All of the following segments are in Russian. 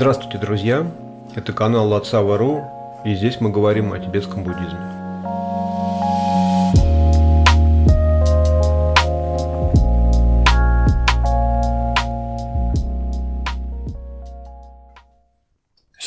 Здравствуйте, друзья! Это канал Лацава.ру, и здесь мы говорим о тибетском буддизме.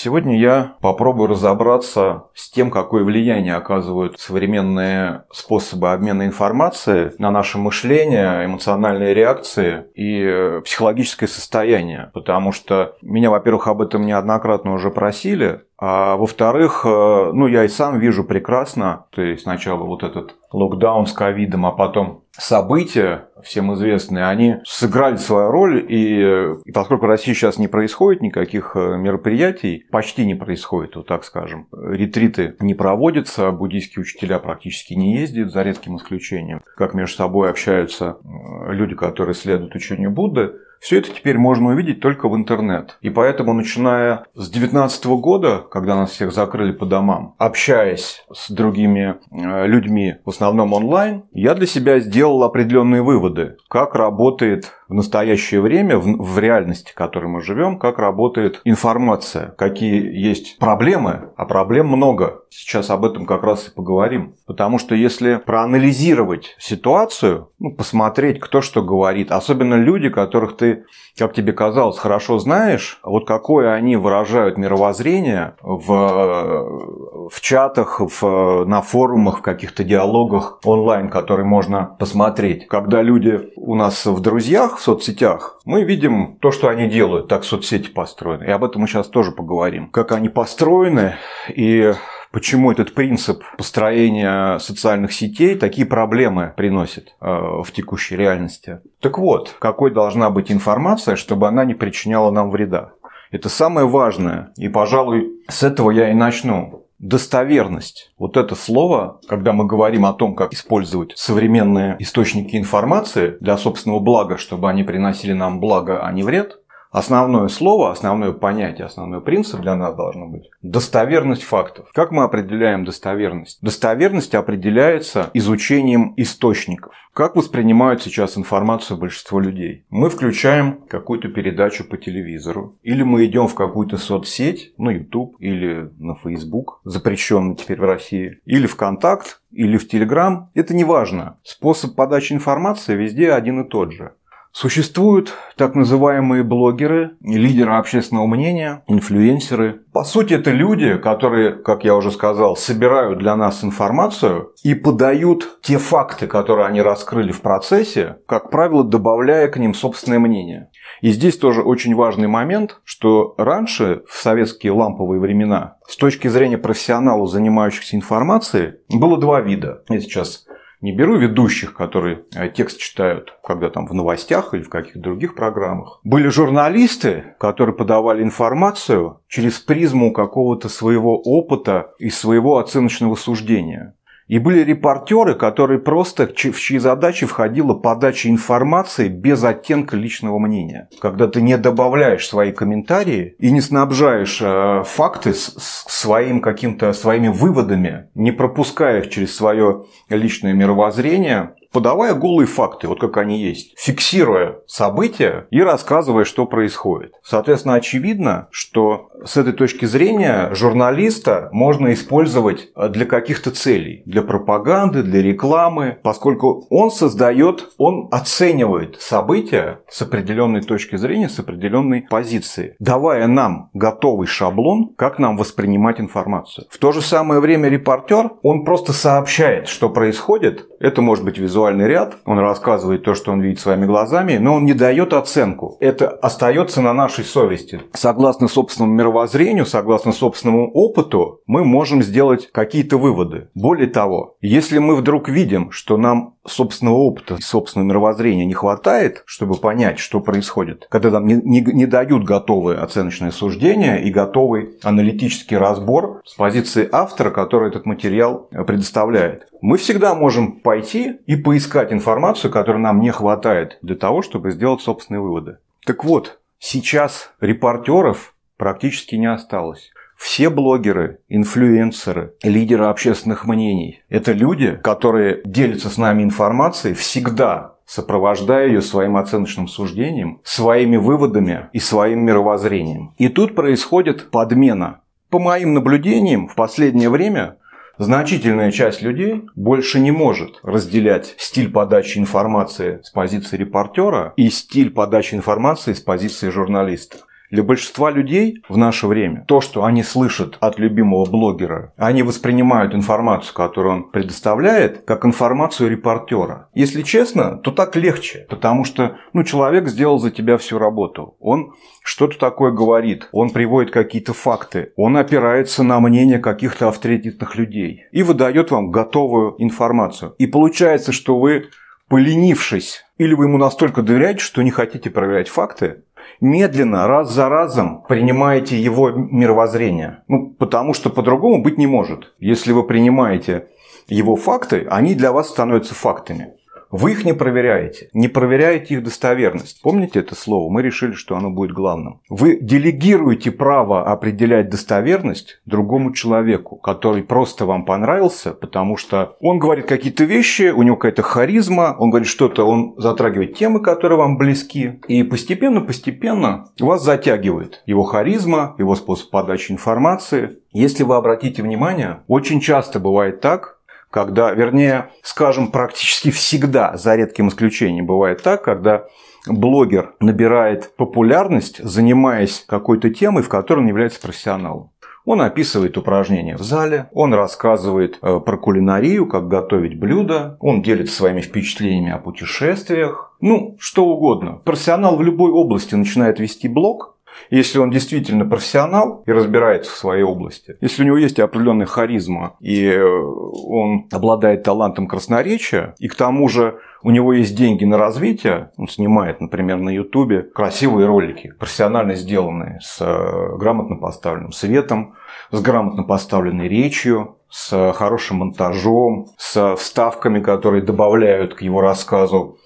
Сегодня я попробую разобраться с тем, какое влияние оказывают современные способы обмена информацией на наше мышление, эмоциональные реакции и психологическое состояние. Потому что меня, во-первых, об этом неоднократно уже просили, а во-вторых, э, ну я и сам вижу прекрасно, то есть сначала вот этот локдаун с ковидом, а потом события, всем известные, они сыграли свою роль, и, и поскольку в России сейчас не происходит никаких э, мероприятий, почти не происходит, вот так скажем, ретриты не проводятся, буддийские учителя практически не ездят, за редким исключением, как между собой общаются э, люди, которые следуют учению Будды, все это теперь можно увидеть только в интернет. И поэтому, начиная с 2019 года, когда нас всех закрыли по домам, общаясь с другими э, людьми, в основном онлайн, я для себя сделал определенные выводы, как работает в настоящее время, в, в реальности, в которой мы живем, как работает информация, какие есть проблемы, а проблем много. Сейчас об этом как раз и поговорим. Потому что если проанализировать ситуацию, ну, посмотреть, кто что говорит, особенно люди, которых ты, как тебе казалось, хорошо знаешь, вот какое они выражают мировоззрение в, в чатах, в, на форумах, в каких-то диалогах онлайн, которые можно посмотреть. Когда люди у нас в друзьях, соцсетях, мы видим то, что они делают, так соцсети построены. И об этом мы сейчас тоже поговорим. Как они построены и почему этот принцип построения социальных сетей такие проблемы приносит э, в текущей реальности. Так вот, какой должна быть информация, чтобы она не причиняла нам вреда? Это самое важное. И, пожалуй, с этого я и начну достоверность. Вот это слово, когда мы говорим о том, как использовать современные источники информации для собственного блага, чтобы они приносили нам благо, а не вред, Основное слово, основное понятие, основной принцип для нас должно быть достоверность фактов. Как мы определяем достоверность? Достоверность определяется изучением источников. Как воспринимают сейчас информацию большинство людей? Мы включаем какую-то передачу по телевизору, или мы идем в какую-то соцсеть, на YouTube или на Facebook, запрещенный теперь в России, или в Контакт, или в Телеграм. Это не важно. Способ подачи информации везде один и тот же. Существуют так называемые блогеры, лидеры общественного мнения, инфлюенсеры. По сути, это люди, которые, как я уже сказал, собирают для нас информацию и подают те факты, которые они раскрыли в процессе, как правило, добавляя к ним собственное мнение. И здесь тоже очень важный момент, что раньше, в советские ламповые времена, с точки зрения профессионалов, занимающихся информацией, было два вида. Я сейчас не беру ведущих, которые э, текст читают, когда там в новостях или в каких-то других программах. Были журналисты, которые подавали информацию через призму какого-то своего опыта и своего оценочного суждения. И были репортеры, которые просто, в чьи задачи входила подача информации без оттенка личного мнения. Когда ты не добавляешь свои комментарии и не снабжаешь э, факты с, с своим каким-то своими выводами, не пропуская их через свое личное мировоззрение, подавая голые факты, вот как они есть, фиксируя события и рассказывая, что происходит. Соответственно, очевидно, что с этой точки зрения журналиста можно использовать для каких-то целей, для пропаганды, для рекламы, поскольку он создает, он оценивает события с определенной точки зрения, с определенной позиции, давая нам готовый шаблон, как нам воспринимать информацию. В то же самое время репортер, он просто сообщает, что происходит. Это может быть визуально визуальный ряд, он рассказывает то, что он видит своими глазами, но он не дает оценку. Это остается на нашей совести. Согласно собственному мировоззрению, согласно собственному опыту, мы можем сделать какие-то выводы. Более того, если мы вдруг видим, что нам собственного опыта собственного мировоззрения не хватает, чтобы понять, что происходит, когда нам не, не, не дают готовые оценочные суждения и готовый аналитический разбор с позиции автора, который этот материал предоставляет. Мы всегда можем пойти и поискать информацию, которой нам не хватает для того, чтобы сделать собственные выводы. Так вот, сейчас репортеров практически не осталось. Все блогеры, инфлюенсеры, лидеры общественных мнений – это люди, которые делятся с нами информацией всегда сопровождая ее своим оценочным суждением, своими выводами и своим мировоззрением. И тут происходит подмена. По моим наблюдениям, в последнее время значительная часть людей больше не может разделять стиль подачи информации с позиции репортера и стиль подачи информации с позиции журналиста. Для большинства людей в наше время то, что они слышат от любимого блогера, они воспринимают информацию, которую он предоставляет, как информацию репортера. Если честно, то так легче, потому что ну, человек сделал за тебя всю работу. Он что-то такое говорит, он приводит какие-то факты, он опирается на мнение каких-то авторитетных людей и выдает вам готовую информацию. И получается, что вы поленившись, или вы ему настолько доверяете, что не хотите проверять факты, медленно, раз за разом принимаете его мировоззрение. Ну, потому что по-другому быть не может. Если вы принимаете его факты, они для вас становятся фактами. Вы их не проверяете, не проверяете их достоверность. Помните это слово? Мы решили, что оно будет главным. Вы делегируете право определять достоверность другому человеку, который просто вам понравился, потому что он говорит какие-то вещи, у него какая-то харизма, он говорит что-то, он затрагивает темы, которые вам близки. И постепенно-постепенно вас затягивает его харизма, его способ подачи информации. Если вы обратите внимание, очень часто бывает так, когда, вернее, скажем, практически всегда, за редким исключением, бывает так, когда блогер набирает популярность, занимаясь какой-то темой, в которой он является профессионалом. Он описывает упражнения в зале, он рассказывает э, про кулинарию, как готовить блюда, он делится своими впечатлениями о путешествиях, ну, что угодно. Профессионал в любой области начинает вести блог, если он действительно профессионал и разбирается в своей области, если у него есть определенная харизма, и э, он обладает талантом красноречия, и к тому же у него есть деньги на развитие, он снимает, например, на Ютубе красивые ролики, профессионально сделанные, с э, грамотно поставленным светом, с грамотно поставленной речью, с хорошим монтажом, с вставками, которые добавляют к его рассказу,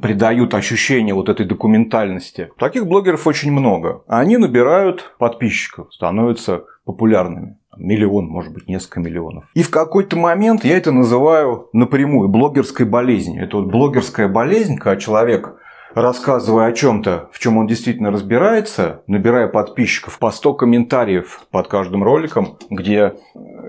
придают ощущение вот этой документальности. Таких блогеров очень много. Они набирают подписчиков, становятся популярными миллион, может быть, несколько миллионов. И в какой-то момент я это называю напрямую блогерской болезнью. Это вот блогерская болезнь, когда человек рассказывая о чем-то, в чем он действительно разбирается, набирая подписчиков по 100 комментариев под каждым роликом, где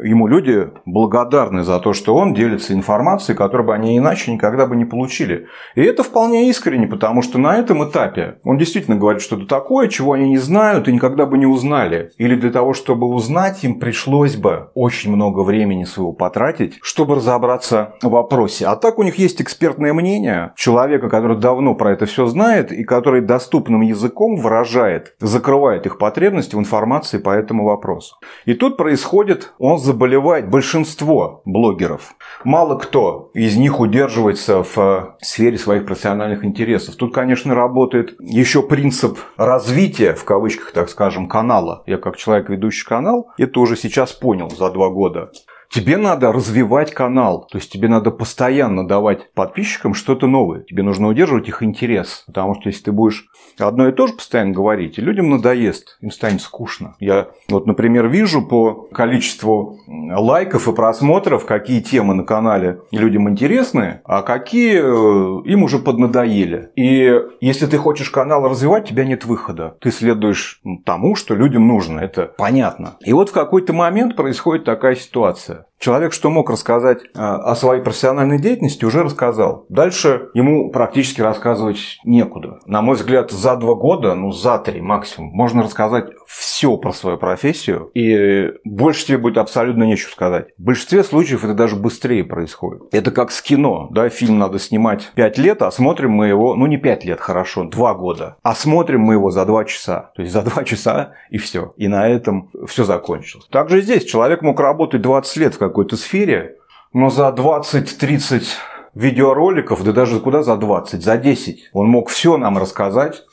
ему люди благодарны за то, что он делится информацией, которую бы они иначе никогда бы не получили. И это вполне искренне, потому что на этом этапе он действительно говорит что-то такое, чего они не знают и никогда бы не узнали. Или для того, чтобы узнать, им пришлось бы очень много времени своего потратить, чтобы разобраться в вопросе. А так у них есть экспертное мнение человека, который давно про это все знает и который доступным языком выражает, закрывает их потребности в информации по этому вопросу. И тут происходит, он заболевает большинство блогеров. Мало кто из них удерживается в э, сфере своих профессиональных интересов. Тут, конечно, работает еще принцип развития, в кавычках, так скажем, канала. Я как человек, ведущий канал, это уже сейчас понял за два года. Тебе надо развивать канал, то есть тебе надо постоянно давать подписчикам что-то новое. Тебе нужно удерживать их интерес, потому что если ты будешь одно и то же постоянно говорить, людям надоест, им станет скучно. Я вот, например, вижу по количеству лайков и просмотров, какие темы на канале людям интересны, а какие э, им уже поднадоели. И если ты хочешь канал развивать, у тебя нет выхода. Ты следуешь тому, что людям нужно. Это понятно. И вот в какой-то момент происходит такая ситуация. Человек, что мог рассказать а, о своей профессиональной деятельности, уже рассказал. Дальше ему практически рассказывать некуда. На мой взгляд, за два года, ну за три максимум, можно рассказать все про свою профессию, и больше тебе будет абсолютно нечего сказать. В большинстве случаев это даже быстрее происходит. Это как с кино, да, фильм надо снимать 5 лет, а смотрим мы его, ну не 5 лет, хорошо, 2 года, а смотрим мы его за 2 часа. То есть за 2 часа и все. И на этом все закончилось. Также здесь человек мог работать 20 лет в какой-то сфере, но за 20-30 видеороликов, да даже куда за 20, за 10, он мог все нам рассказать,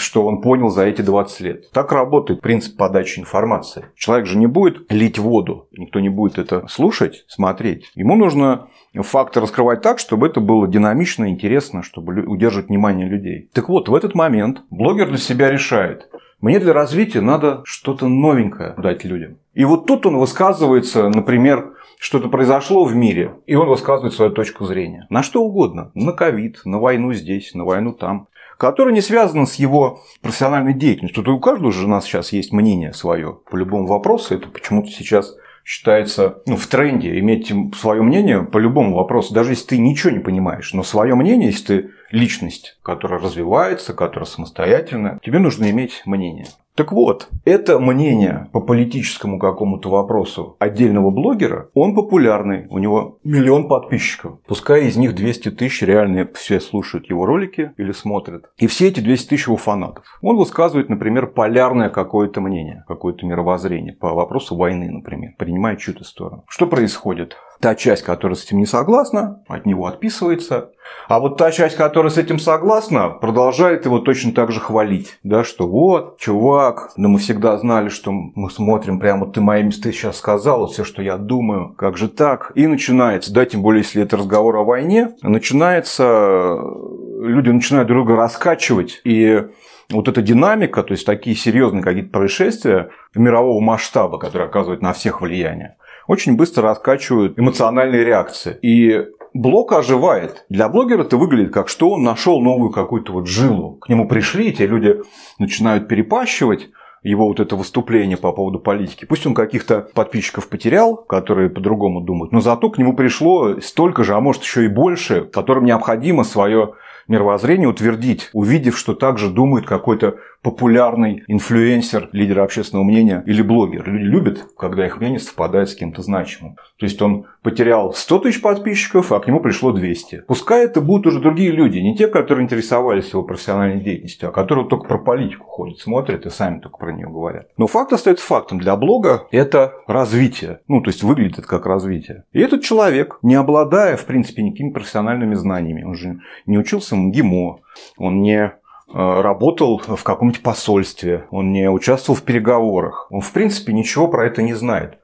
что он понял за эти 20 лет. Так работает принцип подачи информации. Человек же не будет лить воду, никто не будет это слушать, смотреть. Ему нужно факты раскрывать так, чтобы это было динамично, интересно, чтобы удерживать внимание людей. Так вот, в этот момент блогер для себя решает, Мне для развития надо что-то новенькое дать людям. И вот тут он высказывается, например, что-то произошло в мире, и он высказывает свою точку зрения. На что угодно. На ковид, на войну здесь, на войну там которая не связана с его профессиональной деятельностью. Тут у каждого же у нас сейчас есть мнение свое по любому вопросу. Это почему-то сейчас считается ну, в тренде иметь свое мнение по любому вопросу, даже если ты ничего не понимаешь. Но свое мнение, если ты личность, которая развивается, которая самостоятельная, тебе нужно иметь мнение. Так вот, это мнение по политическому какому-то вопросу отдельного блогера, он популярный, у него миллион подписчиков. Пускай из них 200 тысяч реально все слушают его ролики или смотрят. И все эти 200 тысяч его фанатов. Он высказывает, например, полярное какое-то мнение, какое-то мировоззрение по вопросу войны, например, принимая чью-то сторону. Что происходит? Та часть, которая с этим не согласна, от него отписывается. А вот та часть, которая с этим согласна, продолжает его точно так же хвалить. Да, что вот, чувак, да мы всегда знали, что мы смотрим прямо, ты мои месты сейчас сказал, все, что я думаю, как же так? И начинается, да, тем более, если это разговор о войне, начинается, люди начинают друг друга раскачивать, и вот эта динамика, то есть такие серьезные какие-то происшествия мирового масштаба, которые оказывают на всех влияние, очень быстро раскачивают эмоциональные реакции. И блог оживает. Для блогера это выглядит как, что он нашел новую какую-то вот жилу. К нему пришли, эти люди начинают перепащивать его вот это выступление по поводу политики. Пусть он каких-то подписчиков потерял, которые по-другому думают, но зато к нему пришло столько же, а может еще и больше, которым необходимо свое мировоззрение утвердить, увидев, что также думает какой-то популярный инфлюенсер, лидер общественного мнения или блогер. Люди любят, когда их мнение совпадает с кем-то значимым. То есть он потерял 100 тысяч подписчиков, а к нему пришло 200. Пускай это будут уже другие люди, не те, которые интересовались его профессиональной деятельностью, а которые только про политику ходят, смотрят и сами только про нее говорят. Но факт остается фактом. Для блога это развитие. Ну, то есть выглядит как развитие. И этот человек, не обладая, в принципе, никакими профессиональными знаниями, он же не учился в МГИМО, он не работал в каком-нибудь посольстве, он не участвовал в переговорах. Он, в принципе, ничего про это не знает.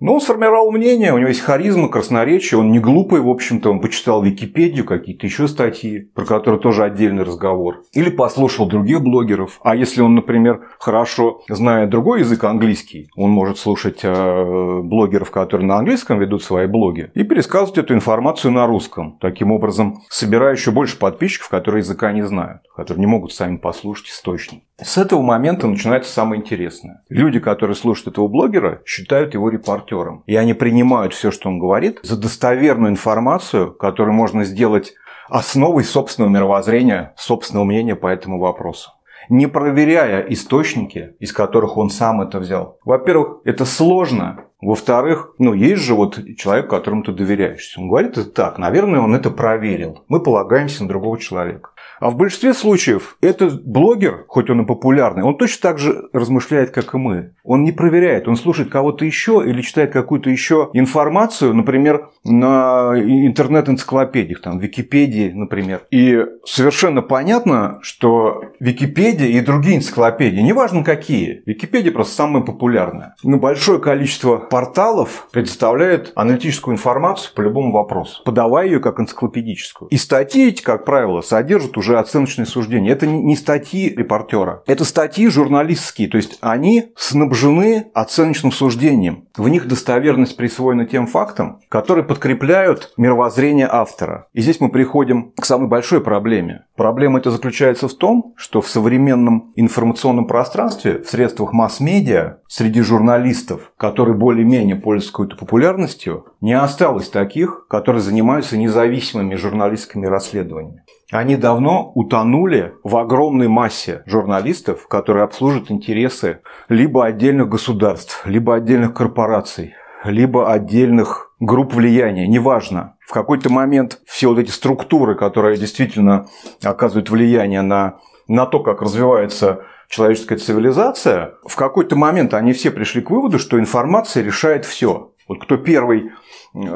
Но он сформировал мнение, у него есть харизма, красноречие, он не глупый, в общем-то, он почитал Википедию, какие-то еще статьи, про которые тоже отдельный разговор. Или послушал других блогеров. А если он, например, хорошо знает другой язык, английский, он может слушать э, блогеров, которые на английском ведут свои блоги, и пересказывать эту информацию на русском. Таким образом, собирая еще больше подписчиков, которые языка не знают, которые не могут сами послушать источник. С этого момента начинается самое интересное. Люди, которые слушают этого блогера, считают его репортером. И они принимают все, что он говорит, за достоверную информацию, которую можно сделать основой собственного мировоззрения, собственного мнения по этому вопросу не проверяя источники, из которых он сам это взял. Во-первых, это сложно. Во-вторых, ну, есть же вот человек, которому ты доверяешь. Он говорит это так, наверное, он это проверил. Мы полагаемся на другого человека. А в большинстве случаев этот блогер, хоть он и популярный, он точно так же размышляет, как и мы. Он не проверяет, он слушает кого-то еще или читает какую-то еще информацию, например, на интернет-энциклопедиях, там, Википедии, например. И совершенно понятно, что Википедия и другие энциклопедии, неважно какие, Википедия просто самая популярная. Но большое количество порталов предоставляет аналитическую информацию по любому вопросу, подавая ее как энциклопедическую. И статьи эти, как правило, содержат уже оценочные суждения. Это не статьи репортера, это статьи журналистские, то есть они снабжены оценочным суждением. В них достоверность присвоена тем фактам, которые подкрепляют мировоззрение автора. И здесь мы приходим к самой большой проблеме. Проблема эта заключается в том, что в современном информационном пространстве, в средствах масс-медиа, среди журналистов, которые более-менее пользуются какой-то популярностью, не осталось таких, которые занимаются независимыми журналистскими расследованиями. Они давно утонули в огромной массе журналистов, которые обслуживают интересы либо отдельных государств, либо отдельных корпораций, либо отдельных групп влияния, неважно. В какой-то момент все вот эти структуры, которые действительно оказывают влияние на, на то, как развивается человеческая цивилизация, в какой-то момент они все пришли к выводу, что информация решает все. Вот кто первый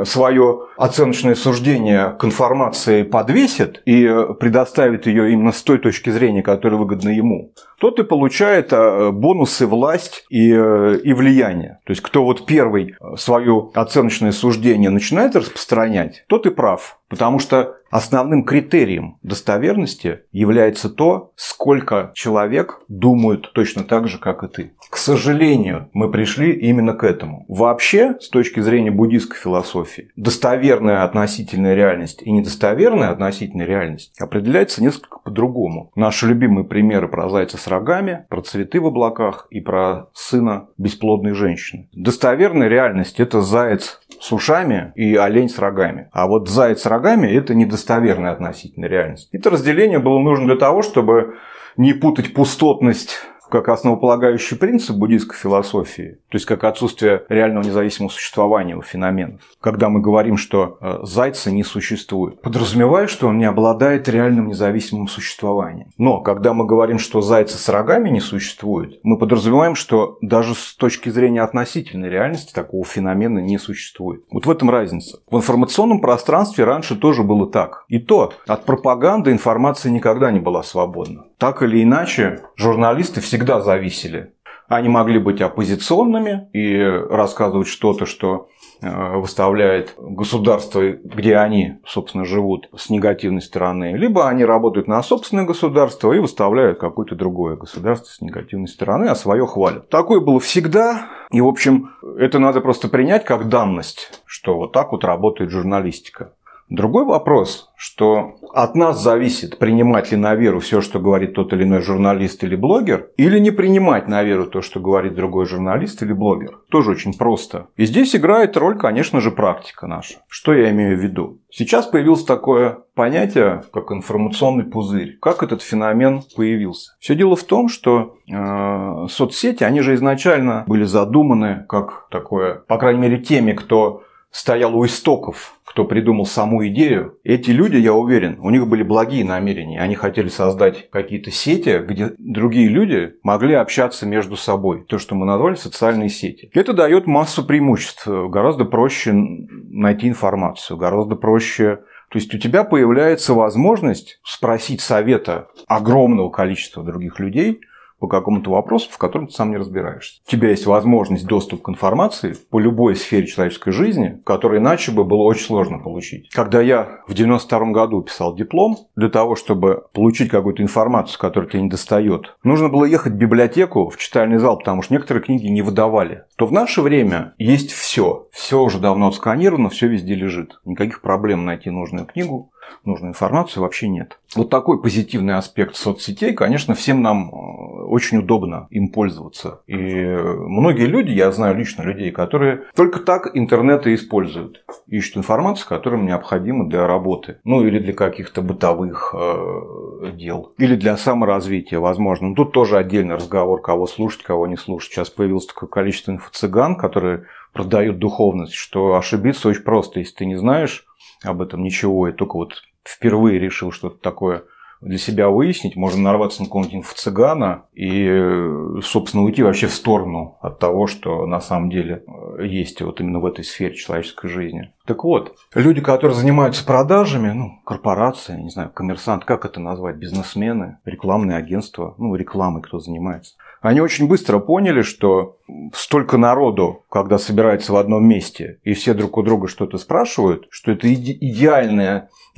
свое оценочное суждение к информации подвесит и предоставит ее именно с той точки зрения, которая выгодна ему, тот и получает э, бонусы власть и, э, и влияние. То есть, кто вот первый свое оценочное суждение начинает распространять, тот и прав. Потому что основным критерием достоверности является то, сколько человек думают точно так же, как и ты. К сожалению, мы пришли именно к этому. Вообще, с точки зрения буддийской философии, достоверная относительная реальность и недостоверная относительная реальность определяется несколько по-другому. Наши любимые примеры про зайца с рогами, про цветы в облаках и про сына бесплодной женщины. Достоверная реальность – это заяц с ушами и олень с рогами. А вот заяц с рогами – это недостоверная относительная реальность. Это разделение было нужно для того, чтобы не путать пустотность как основополагающий принцип буддийской философии, то есть как отсутствие реального независимого существования у феноменов. Когда мы говорим, что э, зайца не существует, подразумевая, что он не обладает реальным независимым существованием. Но когда мы говорим, что зайца с рогами не существует, мы подразумеваем, что даже с точки зрения относительной реальности такого феномена не существует. Вот в этом разница. В информационном пространстве раньше тоже было так. И то от пропаганды информация никогда не была свободна. Так или иначе, журналисты всегда зависели. Они могли быть оппозиционными и рассказывать что-то, что э, выставляет государство, где они, собственно, живут с негативной стороны, либо они работают на собственное государство и выставляют какое-то другое государство с негативной стороны, а свое хвалят. Такое было всегда, и, в общем, это надо просто принять как данность, что вот так вот работает журналистика. Другой вопрос, что от нас зависит, принимать ли на веру все, что говорит тот или иной журналист или блогер, или не принимать на веру то, что говорит другой журналист или блогер. Тоже очень просто. И здесь играет роль, конечно же, практика наша. Что я имею в виду? Сейчас появилось такое понятие, как информационный пузырь. Как этот феномен появился? Все дело в том, что э, соцсети, они же изначально были задуманы как такое, по крайней мере, теми, кто стоял у истоков, кто придумал саму идею, эти люди, я уверен, у них были благие намерения. Они хотели создать какие-то сети, где другие люди могли общаться между собой. То, что мы назвали социальные сети. Это дает массу преимуществ. Гораздо проще найти информацию, гораздо проще то есть у тебя появляется возможность спросить совета огромного количества других людей – по какому-то вопросу, в котором ты сам не разбираешься. У тебя есть возможность доступ к информации по любой сфере человеческой жизни, которую иначе бы было очень сложно получить. Когда я в 92 году писал диплом, для того, чтобы получить какую-то информацию, которая тебе не достает, нужно было ехать в библиотеку, в читальный зал, потому что некоторые книги не выдавали. То в наше время есть все. Все уже давно отсканировано, все везде лежит. Никаких проблем найти нужную книгу нужную информацию вообще нет. Вот такой позитивный аспект соцсетей, конечно, всем нам э, очень удобно им пользоваться. И многие люди, я знаю лично людей, которые только так интернет и используют. Ищут информацию, которая им необходима для работы. Ну, или для каких-то бытовых э, дел. Или для саморазвития, возможно. Но тут тоже отдельный разговор, кого слушать, кого не слушать. Сейчас появилось такое количество инфо-цыган, которые продают духовность, что ошибиться очень просто. Если ты не знаешь об этом ничего, и только вот впервые решил что-то такое для себя выяснить, можно нарваться на какого-нибудь инфо-цыгана и, собственно, уйти вообще в сторону от того, что на самом деле э, есть вот именно в этой сфере человеческой жизни. Так вот, люди, которые занимаются продажами, ну, корпорации, не знаю, коммерсант, как это назвать, бизнесмены, рекламные агентства, ну, рекламой кто занимается, они очень быстро поняли, что столько народу, когда собирается в одном месте, и все друг у друга что-то спрашивают, что это иде-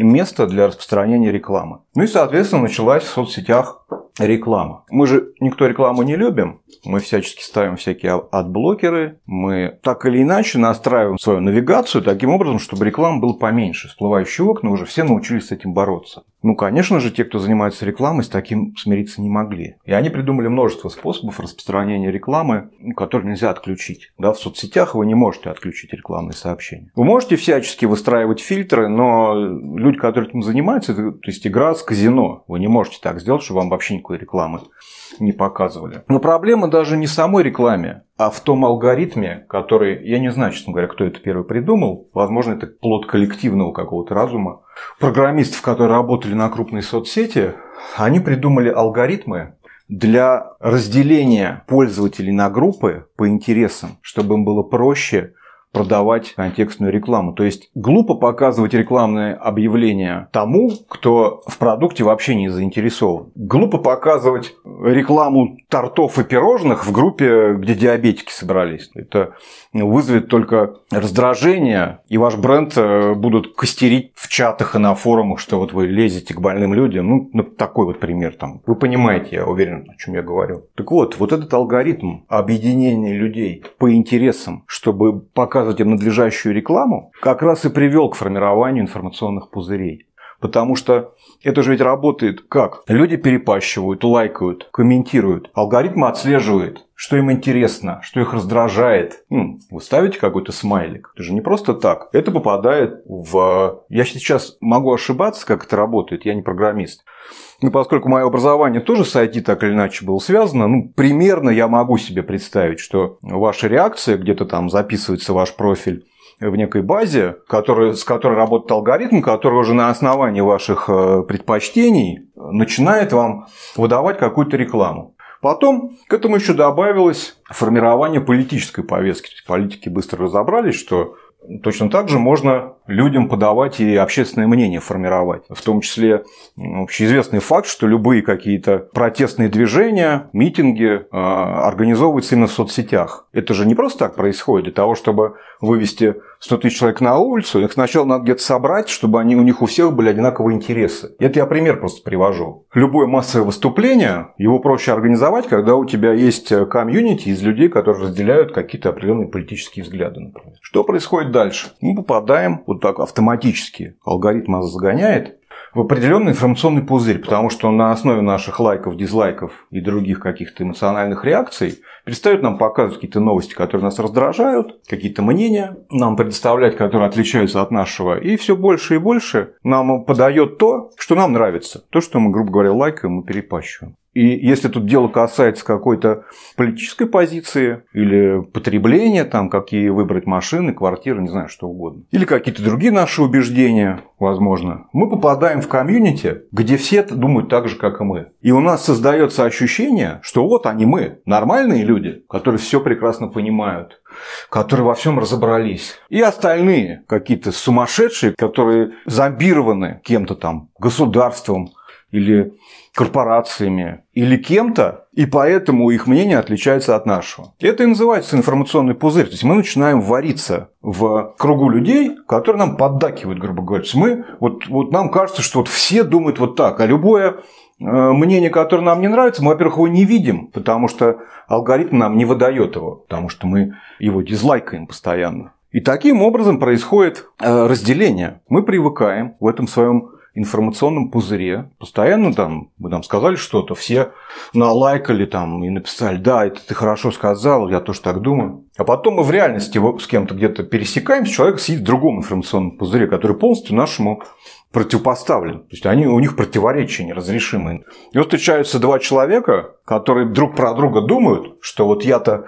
место для распространения рекламы. Ну и, соответственно, началась в соцсетях реклама. Мы же никто рекламу не любим, мы всячески ставим всякие адблокеры, мы так или иначе настраиваем свою навигацию таким образом, чтобы реклама была поменьше. Всплывающие окна уже все научились с этим бороться. Ну, конечно же, те, кто занимается рекламой, с таким смириться не могли. И они придумали множество способов распространения рекламы, которые нельзя отключить. Да, в соцсетях вы не можете отключить рекламные сообщения. Вы можете всячески выстраивать фильтры, но люди, которые этим занимаются, это, то есть игра с казино. Вы не можете так сделать, чтобы вам вообще никакой рекламы не показывали. Но проблема даже не в самой рекламе, а в том алгоритме, который, я не знаю, честно говоря, кто это первый придумал. Возможно, это плод коллективного какого-то разума. Программистов, которые работали на крупной соцсети, они придумали алгоритмы, для разделения пользователей на группы по интересам, чтобы им было проще продавать контекстную рекламу. То есть глупо показывать рекламное объявление тому, кто в продукте вообще не заинтересован. Глупо показывать рекламу тортов и пирожных в группе, где диабетики собрались. Это вызовет только раздражение, и ваш бренд э, будут костерить в чатах и на форумах, что вот вы лезете к больным людям. Ну, ну такой вот пример там. Вы понимаете, я уверен, о чем я говорю. Так вот, вот этот алгоритм объединения людей по интересам, чтобы показывать им надлежащую рекламу, как раз и привел к формированию информационных пузырей. Потому что это же ведь работает как? Люди перепащивают, лайкают, комментируют. Алгоритм отслеживает, что им интересно, что их раздражает. Ну, вы ставите какой-то смайлик. Это же не просто так. Это попадает в... Я сейчас могу ошибаться, как это работает. Я не программист. Но поскольку мое образование тоже с IT так или иначе было связано, ну, примерно я могу себе представить, что ваша реакция, где-то там записывается ваш профиль, в некой базе, который, с которой работает алгоритм, который уже на основании ваших э, предпочтений начинает вам выдавать какую-то рекламу. Потом к этому еще добавилось формирование политической повестки. Политики быстро разобрались, что Точно так же можно людям подавать и общественное мнение формировать. В том числе общеизвестный факт, что любые какие-то протестные движения, митинги а, организовываются именно в соцсетях. Это же не просто так происходит. Для того, чтобы вывести 100 тысяч человек на улицу, их сначала надо где-то собрать, чтобы они, у них у всех были одинаковые интересы. Это я пример просто привожу. Любое массовое выступление, его проще организовать, когда у тебя есть комьюнити из людей, которые разделяют какие-то определенные политические взгляды, например. Что происходит дальше? Мы попадаем вот так автоматически. Алгоритм нас загоняет в определенный информационный пузырь, потому что на основе наших лайков, дизлайков и других каких-то эмоциональных реакций перестают нам показывать какие-то новости, которые нас раздражают, какие-то мнения нам предоставлять, которые отличаются от нашего. И все больше и больше нам подает то, что нам нравится. То, что мы, грубо говоря, лайкаем и перепащиваем. И если тут дело касается какой-то политической позиции или потребления, там, какие выбрать машины, квартиры, не знаю, что угодно, или какие-то другие наши убеждения, возможно, мы попадаем в комьюнити, где все думают так же, как и мы. И у нас создается ощущение, что вот они мы, нормальные люди, которые все прекрасно понимают, которые во всем разобрались. И остальные какие-то сумасшедшие, которые зомбированы кем-то там, государством или корпорациями или кем-то, и поэтому их мнение отличается от нашего. Это и называется информационный пузырь. То есть мы начинаем вариться в кругу людей, которые нам поддакивают, грубо говоря. То есть мы, вот, вот нам кажется, что вот все думают вот так, а любое э, мнение, которое нам не нравится, мы, во-первых, его не видим, потому что алгоритм нам не выдает его, потому что мы его дизлайкаем постоянно. И таким образом происходит э, разделение. Мы привыкаем в этом своем информационном пузыре. Постоянно там, мы там сказали что-то, все налайкали там и написали, да, это ты хорошо сказал, я тоже так думаю. А потом мы в реальности с кем-то где-то пересекаемся, человек сидит в другом информационном пузыре, который полностью нашему противопоставлен. То есть они, у них противоречия неразрешимые. И вот встречаются два человека, которые друг про друга думают, что вот я-то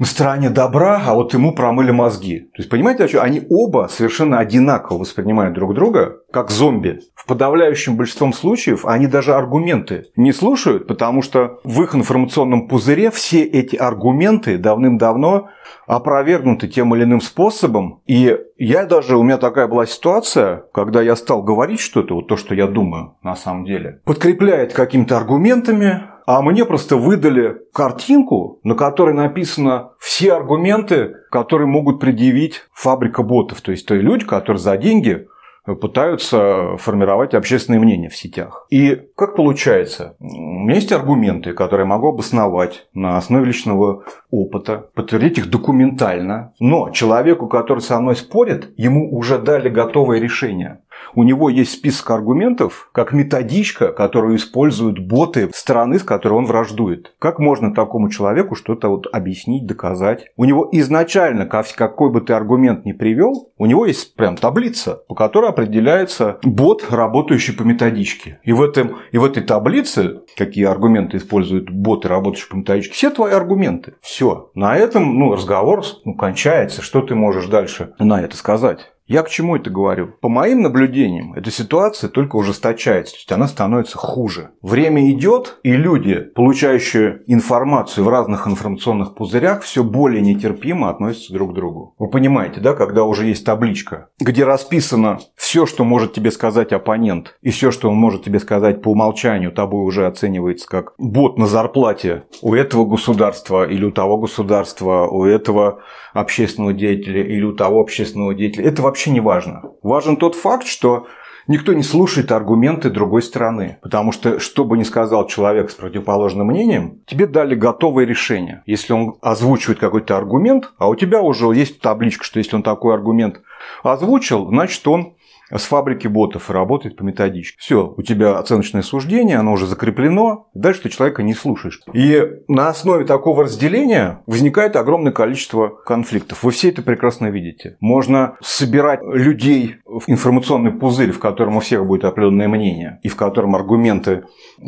на стороне добра, а вот ему промыли мозги. То есть, понимаете, они оба совершенно одинаково воспринимают друг друга, как зомби. В подавляющем большинстве случаев они даже аргументы не слушают, потому что в их информационном пузыре все эти аргументы давным-давно опровергнуты тем или иным способом. И я даже, у меня такая была ситуация, когда я стал говорить что-то, вот то, что я думаю на самом деле, подкрепляет какими-то аргументами, а мне просто выдали картинку, на которой написано все аргументы, которые могут предъявить фабрика ботов. То есть, то люди, которые за деньги пытаются формировать общественное мнение в сетях. И как получается? У меня есть аргументы, которые я могу обосновать на основе личного опыта, подтвердить их документально, но человеку, который со мной спорит, ему уже дали готовое решение. У него есть список аргументов, как методичка, которую используют боты страны, с которой он враждует. Как можно такому человеку что-то вот объяснить, доказать? У него изначально, какой бы ты аргумент ни привел, у него есть прям таблица, по которой определяется бот, работающий по методичке. И в, этом, и в этой таблице, какие аргументы используют боты, работающие по методичке, все твои аргументы. Все. На этом ну, разговор ну, кончается. Что ты можешь дальше на это сказать? Я к чему это говорю? По моим наблюдениям, эта ситуация только ужесточается, то есть она становится хуже. Время идет, и люди, получающие информацию в разных информационных пузырях, все более нетерпимо относятся друг к другу. Вы понимаете, да, когда уже есть табличка, где расписано все, что может тебе сказать оппонент, и все, что он может тебе сказать по умолчанию, тобой уже оценивается как бот на зарплате у этого государства или у того государства, у этого общественного деятеля или у того общественного деятеля. Это вообще не важно. Важен тот факт, что никто не слушает аргументы другой стороны. Потому что, что бы ни сказал человек с противоположным мнением, тебе дали готовое решение. Если он озвучивает какой-то аргумент, а у тебя уже есть табличка, что если он такой аргумент озвучил, значит, он с фабрики ботов и работает по методичке. Все, у тебя оценочное суждение, оно уже закреплено, дальше ты человека не слушаешь. И на основе такого разделения возникает огромное количество конфликтов. Вы все это прекрасно видите. Можно собирать людей в информационный пузырь, в котором у всех будет определенное мнение, и в котором аргументы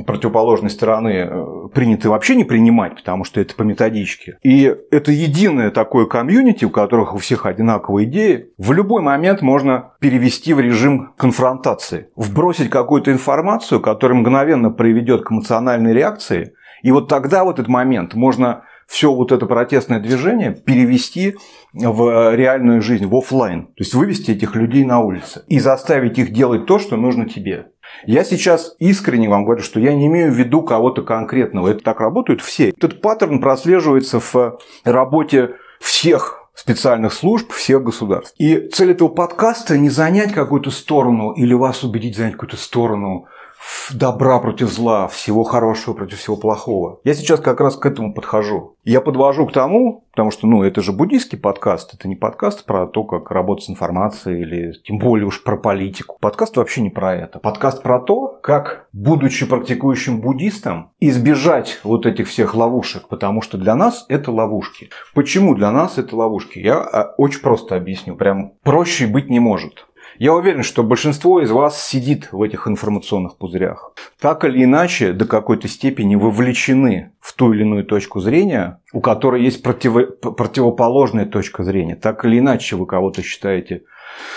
противоположной стороны э, приняты вообще не принимать, потому что это по методичке. И это единое такое комьюнити, у которых у всех одинаковые идеи. В любой момент можно перевести в режим конфронтации, вбросить какую-то информацию, которая мгновенно приведет к эмоциональной реакции, и вот тогда вот этот момент можно все вот это протестное движение перевести в реальную жизнь, в офлайн. То есть вывести этих людей на улицы и заставить их делать то, что нужно тебе. Я сейчас искренне вам говорю, что я не имею в виду кого-то конкретного. Это так работают все. Этот паттерн прослеживается в работе всех специальных служб всех государств. И цель этого подкаста не занять какую-то сторону или вас убедить занять какую-то сторону добра против зла, всего хорошего против всего плохого. Я сейчас как раз к этому подхожу. Я подвожу к тому, потому что, ну, это же буддийский подкаст, это не подкаст про то, как работать с информацией или тем более уж про политику. Подкаст вообще не про это. Подкаст про то, как, будучи практикующим буддистом, избежать вот этих всех ловушек, потому что для нас это ловушки. Почему для нас это ловушки? Я а, очень просто объясню. Прям проще быть не может. Я уверен, что большинство из вас сидит в этих информационных пузырях. Так или иначе, до какой-то степени вовлечены в ту или иную точку зрения, у которой есть против... противоположная точка зрения. Так или иначе, вы кого-то считаете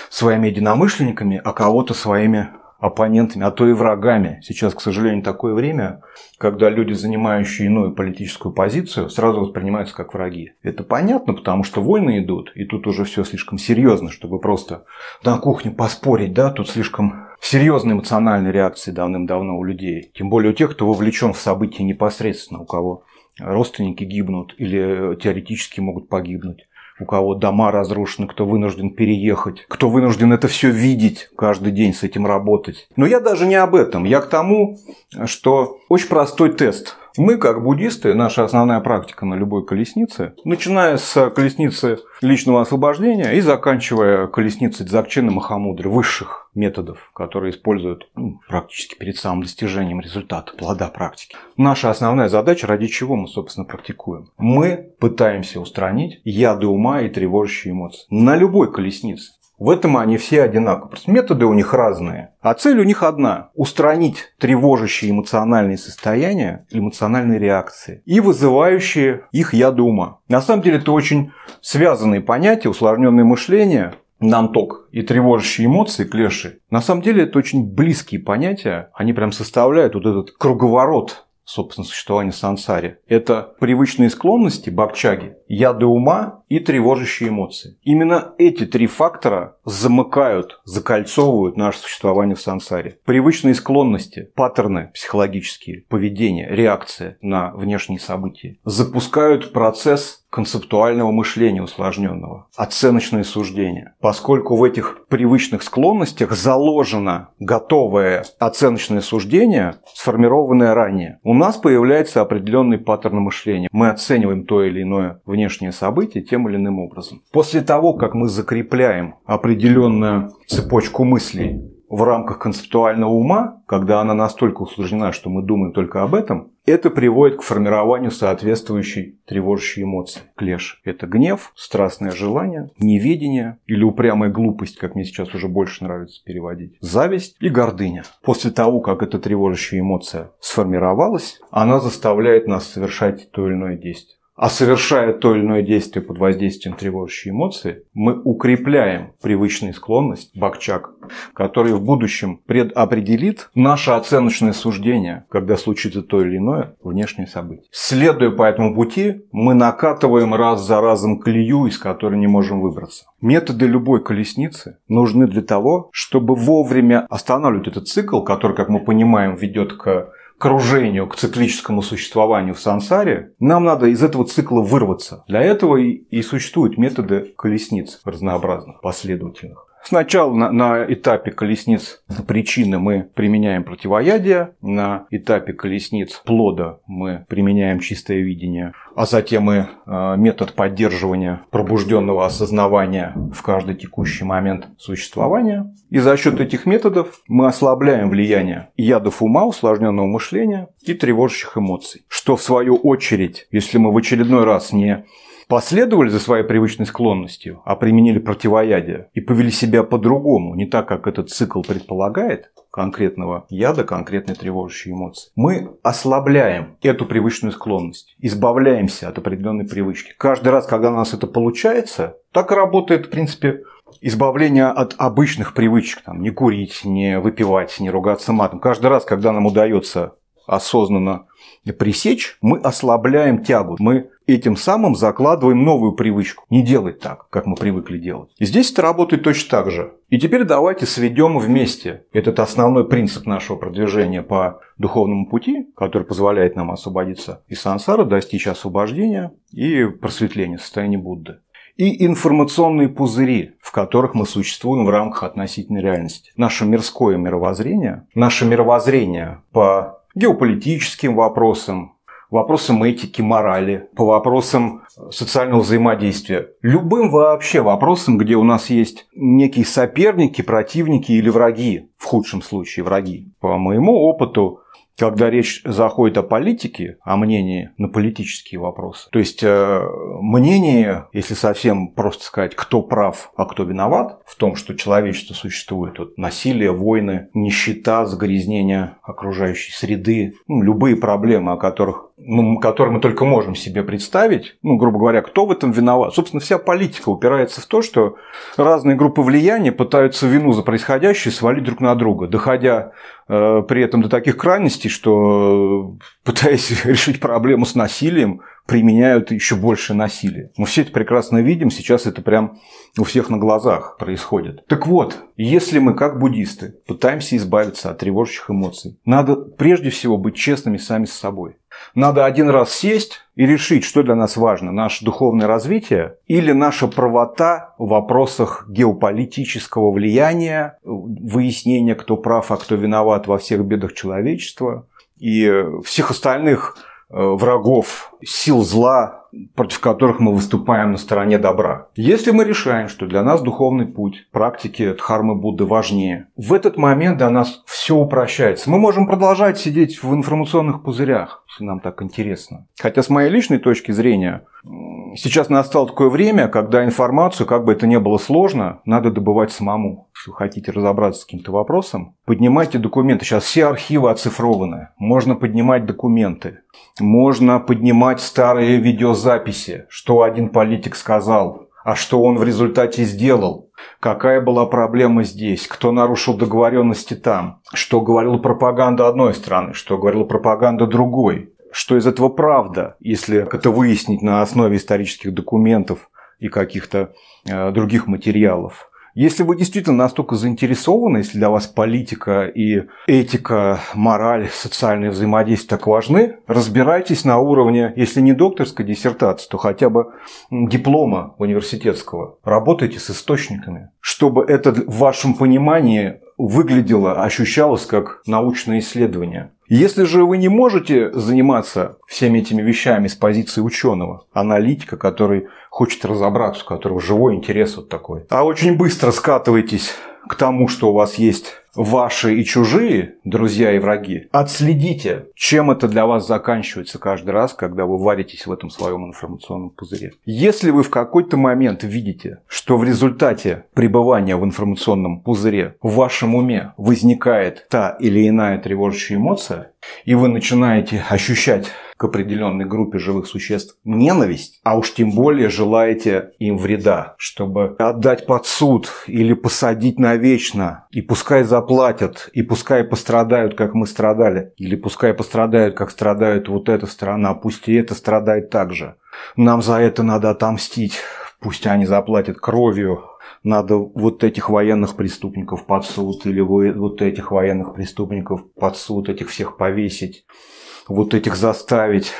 своими единомышленниками, а кого-то своими оппонентами, а то и врагами. Сейчас, к сожалению, такое время, когда люди, занимающие иную политическую позицию, сразу воспринимаются как враги. Это понятно, потому что войны идут, и тут уже все слишком серьезно, чтобы просто на кухне поспорить, да, тут слишком серьезные эмоциональные реакции давным-давно у людей. Тем более у тех, кто вовлечен в события непосредственно, у кого родственники гибнут или теоретически могут погибнуть у кого дома разрушены, кто вынужден переехать, кто вынужден это все видеть, каждый день с этим работать. Но я даже не об этом. Я к тому, что очень простой тест. Мы, как буддисты, наша основная практика на любой колеснице, начиная с колесницы личного освобождения и заканчивая колесницей Дзакчина Махамудры, высших методов, которые используют ну, практически перед самым достижением результата, плода практики. Наша основная задача, ради чего мы, собственно, практикуем. Мы пытаемся устранить яды ума и тревожащие эмоции на любой колеснице. В этом они все одинаковые. Просто методы у них разные. А цель у них одна – устранить тревожащие эмоциональные состояния, эмоциональные реакции и вызывающие их яды ума. На самом деле это очень связанные понятия, усложненное мышление, нанток и тревожащие эмоции, клеши, на самом деле это очень близкие понятия. Они прям составляют вот этот круговорот собственно, существования сансари. Это привычные склонности бакчаги, яды ума и тревожащие эмоции. Именно эти три фактора замыкают, закольцовывают наше существование в сансаре. Привычные склонности, паттерны психологические, поведение, реакция на внешние события запускают процесс концептуального мышления усложненного, оценочное суждение. Поскольку в этих привычных склонностях заложено готовое оценочное суждение, сформированное ранее, у нас появляется определенный паттерн мышления. Мы оцениваем то или иное внешнее событие тем или иным образом. После того, как мы закрепляем определенную цепочку мыслей в рамках концептуального ума, когда она настолько усложнена, что мы думаем только об этом, это приводит к формированию соответствующей тревожащей эмоции. Клеш – это гнев, страстное желание, неведение или упрямая глупость, как мне сейчас уже больше нравится переводить, зависть и гордыня. После того, как эта тревожащая эмоция сформировалась, она заставляет нас совершать то или иное действие. А совершая то или иное действие под воздействием тревожащей эмоции, мы укрепляем привычную склонность, бакчак, который в будущем предопределит наше оценочное суждение, когда случится то или иное внешнее событие. Следуя по этому пути, мы накатываем раз за разом колею, из которой не можем выбраться. Методы любой колесницы нужны для того, чтобы вовремя останавливать этот цикл, который, как мы понимаем, ведет к кружению, к циклическому существованию в сансаре, нам надо из этого цикла вырваться. Для этого и, и существуют методы колесниц разнообразных, последовательных. Сначала на, на этапе колесниц причины мы применяем противоядие, на этапе колесниц плода мы применяем чистое видение, а затем и э, метод поддерживания пробужденного осознавания в каждый текущий момент существования. И за счет этих методов мы ослабляем влияние ядов ума, усложненного мышления и тревожащих эмоций. Что в свою очередь, если мы в очередной раз не последовали за своей привычной склонностью, а применили противоядие и повели себя по-другому, не так, как этот цикл предполагает, конкретного яда, конкретной тревожащей эмоции, мы ослабляем эту привычную склонность, избавляемся от определенной привычки. Каждый раз, когда у нас это получается, так и работает, в принципе, избавление от обычных привычек, там, не курить, не выпивать, не ругаться матом. Каждый раз, когда нам удается осознанно пресечь, мы ослабляем тягу. Мы этим самым закладываем новую привычку. Не делать так, как мы привыкли делать. И здесь это работает точно так же. И теперь давайте сведем вместе этот основной принцип нашего продвижения по духовному пути, который позволяет нам освободиться из сансара, достичь освобождения и просветления, состояния Будды и информационные пузыри, в которых мы существуем в рамках относительной реальности. Наше мирское мировоззрение, наше мировоззрение по геополитическим вопросам, вопросам этики, морали, по вопросам социального взаимодействия. Любым вообще вопросам, где у нас есть некие соперники, противники или враги, в худшем случае враги. По моему опыту, когда речь заходит о политике, о мнении на политические вопросы, то есть э, мнение, если совсем просто сказать, кто прав, а кто виноват в том, что человечество существует, вот насилие, войны, нищета, загрязнение окружающей среды, ну, любые проблемы, о которых ну, которые мы только можем себе представить, ну, грубо говоря, кто в этом виноват. Собственно, вся политика упирается в то, что разные группы влияния пытаются вину за происходящее свалить друг на друга, доходя э, при этом до таких крайностей, что э, пытаясь решить проблему с насилием, применяют еще больше насилия. Мы все это прекрасно видим, сейчас это прям у всех на глазах происходит. Так вот, если мы как буддисты пытаемся избавиться от тревожащих эмоций, надо прежде всего быть честными сами с собой. Надо один раз сесть и решить, что для нас важно, наше духовное развитие или наша правота в вопросах геополитического влияния, выяснения, кто прав, а кто виноват во всех бедах человечества и всех остальных врагов, сил зла, против которых мы выступаем на стороне добра. Если мы решаем, что для нас духовный путь, практики Дхармы Будды важнее, в этот момент для нас все упрощается. Мы можем продолжать сидеть в информационных пузырях, если нам так интересно. Хотя с моей личной точки зрения, сейчас настало такое время, когда информацию, как бы это ни было сложно, надо добывать самому. Хотите разобраться с каким-то вопросом, поднимайте документы. Сейчас все архивы оцифрованы. Можно поднимать документы. Можно поднимать старые видеозаписи, что один политик сказал, а что он в результате сделал. Какая была проблема здесь? Кто нарушил договоренности там? Что говорила пропаганда одной страны? Что говорила пропаганда другой? Что из этого правда, если это выяснить на основе исторических документов и каких-то э, других материалов? Если вы действительно настолько заинтересованы, если для вас политика и этика, мораль, социальное взаимодействие так важны, разбирайтесь на уровне, если не докторской диссертации, то хотя бы диплома университетского. Работайте с источниками, чтобы это в вашем понимании выглядело, ощущалось как научное исследование. Если же вы не можете заниматься всеми этими вещами с позиции ученого, аналитика, который хочет разобраться, у которого живой интерес вот такой, а очень быстро скатываетесь к тому, что у вас есть ваши и чужие, друзья и враги, отследите, чем это для вас заканчивается каждый раз, когда вы варитесь в этом своем информационном пузыре. Если вы в какой-то момент видите, что в результате пребывания в информационном пузыре в вашем уме возникает та или иная тревожащая эмоция, и вы начинаете ощущать к определенной группе живых существ ненависть, а уж тем более желаете им вреда, чтобы отдать под суд или посадить навечно, и пускай заплатят, и пускай пострадают, как мы страдали, или пускай пострадают, как страдает вот эта страна, пусть и это страдает так же. Нам за это надо отомстить. Пусть они заплатят кровью, надо вот этих военных преступников под суд или вот этих военных преступников под суд, этих всех повесить, вот этих заставить.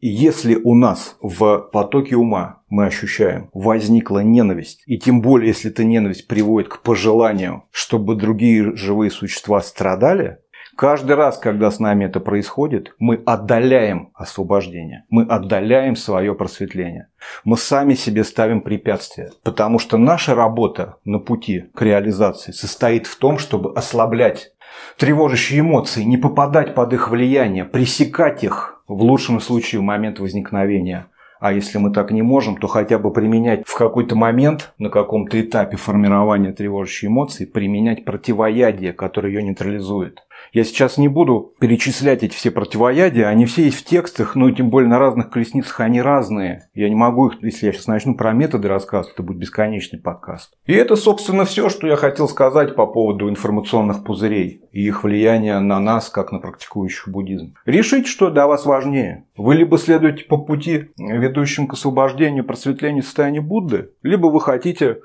Если у нас в потоке ума мы ощущаем, возникла ненависть, и тем более, если эта ненависть приводит к пожеланию, чтобы другие живые существа страдали, Каждый раз, когда с нами это происходит, мы отдаляем освобождение, мы отдаляем свое просветление. Мы сами себе ставим препятствия, потому что наша работа на пути к реализации состоит в том, чтобы ослаблять тревожащие эмоции, не попадать под их влияние, пресекать их в лучшем случае в момент возникновения. А если мы так не можем, то хотя бы применять в какой-то момент, на каком-то этапе формирования тревожащей эмоции, применять противоядие, которое ее нейтрализует. Я сейчас не буду перечислять эти все противоядия, они все есть в текстах, но тем более на разных колесницах они разные. Я не могу их, если я сейчас начну про методы рассказывать, это будет бесконечный подкаст. И это, собственно, все, что я хотел сказать по поводу информационных пузырей и их влияния на нас, как на практикующих буддизм. Решить, что для вас важнее. Вы либо следуете по пути, ведущим к освобождению, просветлению состояния Будды, либо вы хотите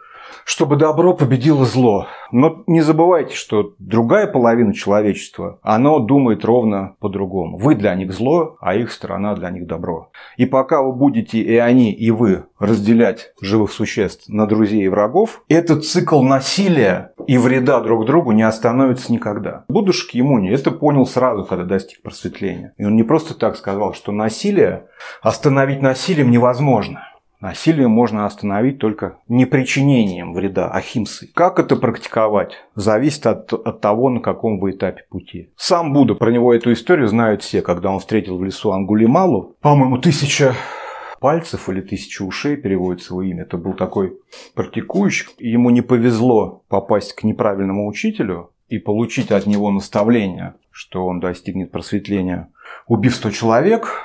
чтобы добро победило зло. Но не забывайте, что другая половина человечества, оно думает ровно по-другому. Вы для них зло, а их сторона для них добро. И пока вы будете и они, и вы разделять живых существ на друзей и врагов, этот цикл насилия и вреда друг другу не остановится никогда. Будда Шакьямуни это понял сразу, когда достиг просветления. И он не просто так сказал, что насилие, остановить насилием невозможно. Насилие можно остановить только непричинением вреда, ахимсой. Как это практиковать? Зависит от, от того, на каком вы этапе пути. Сам Будда, про него эту историю знают все, когда он встретил в лесу Ангулималу. По-моему, тысяча пальцев или тысяча ушей переводится его имя. Это был такой практикующий. Ему не повезло попасть к неправильному учителю и получить от него наставление, что он достигнет просветления, убив 100 человек,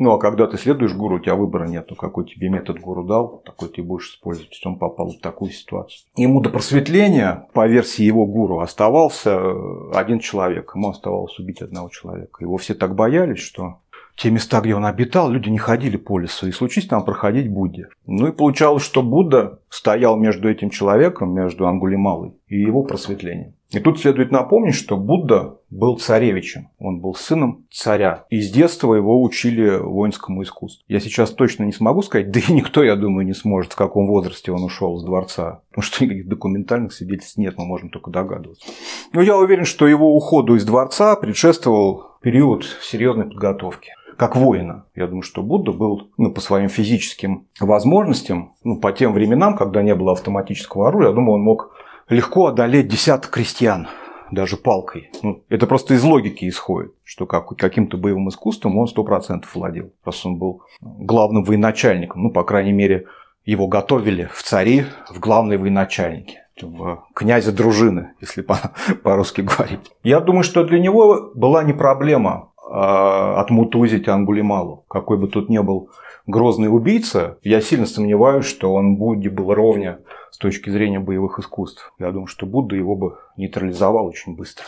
ну, а когда ты следуешь гуру, у тебя выбора нет. Ну, какой тебе метод гуру дал, такой ты будешь использовать. Он попал в такую ситуацию. Ему до просветления, по версии его гуру, оставался э, один человек. Ему оставалось убить одного человека. Его все так боялись, что те места, где он обитал, люди не ходили по лесу, и случись там проходить Будде. Ну и получалось, что Будда стоял между этим человеком, между Ангулималой и его просветлением. И тут следует напомнить, что Будда был царевичем, он был сыном царя. И с детства его учили воинскому искусству. Я сейчас точно не смогу сказать, да и никто, я думаю, не сможет, в каком возрасте он ушел с дворца. Потому что никаких документальных свидетельств нет, мы можем только догадываться. Но я уверен, что его уходу из дворца предшествовал период серьезной подготовки как воина. Я думаю, что Будда был ну, по своим физическим возможностям, ну, по тем временам, когда не было автоматического оружия, я думаю, он мог легко одолеть десяток крестьян даже палкой. Ну, это просто из логики исходит, что как, каким-то боевым искусством он сто процентов владел. Просто он был главным военачальником. Ну, по крайней мере, его готовили в цари, в главные военачальники в князя дружины, если по-русски говорить. Я думаю, что для него была не проблема а, отмутузить Ангулималу. Какой бы тут ни был грозный убийца, я сильно сомневаюсь, что он Будде был ровня с точки зрения боевых искусств. Я думаю, что Будда его бы нейтрализовал очень быстро.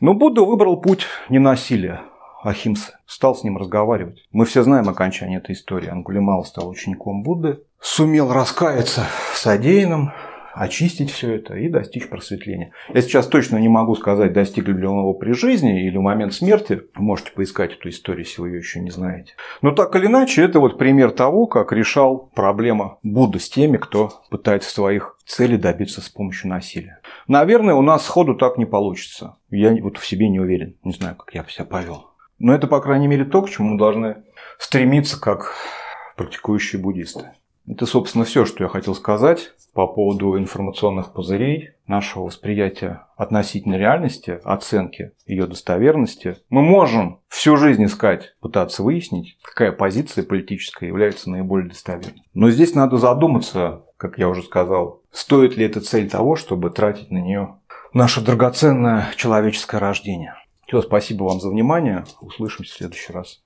Но Будда выбрал путь ненасилия. Ахимсы. Стал с ним разговаривать. Мы все знаем окончание этой истории. Ангулимал стал учеником Будды. Сумел раскаяться в содеянном, очистить все это и достичь просветления. Я сейчас точно не могу сказать, достигли ли он его при жизни или в момент смерти. Можете поискать эту историю, если вы ее еще не знаете. Но так или иначе, это вот пример того, как решал проблема Будда с теми, кто пытается своих целей добиться с помощью насилия. Наверное, у нас сходу так не получится. Я вот в себе не уверен. Не знаю, как я себя повел. Но это, по крайней мере, то, к чему мы должны стремиться как практикующие буддисты. Это, собственно, все, что я хотел сказать по поводу информационных пузырей, нашего восприятия относительно реальности, оценки ее достоверности. Мы можем всю жизнь искать, пытаться выяснить, какая позиция политическая является наиболее достоверной. Но здесь надо задуматься, как я уже сказал, стоит ли эта цель того, чтобы тратить на нее наше драгоценное человеческое рождение. Все, спасибо вам за внимание. Услышимся в следующий раз.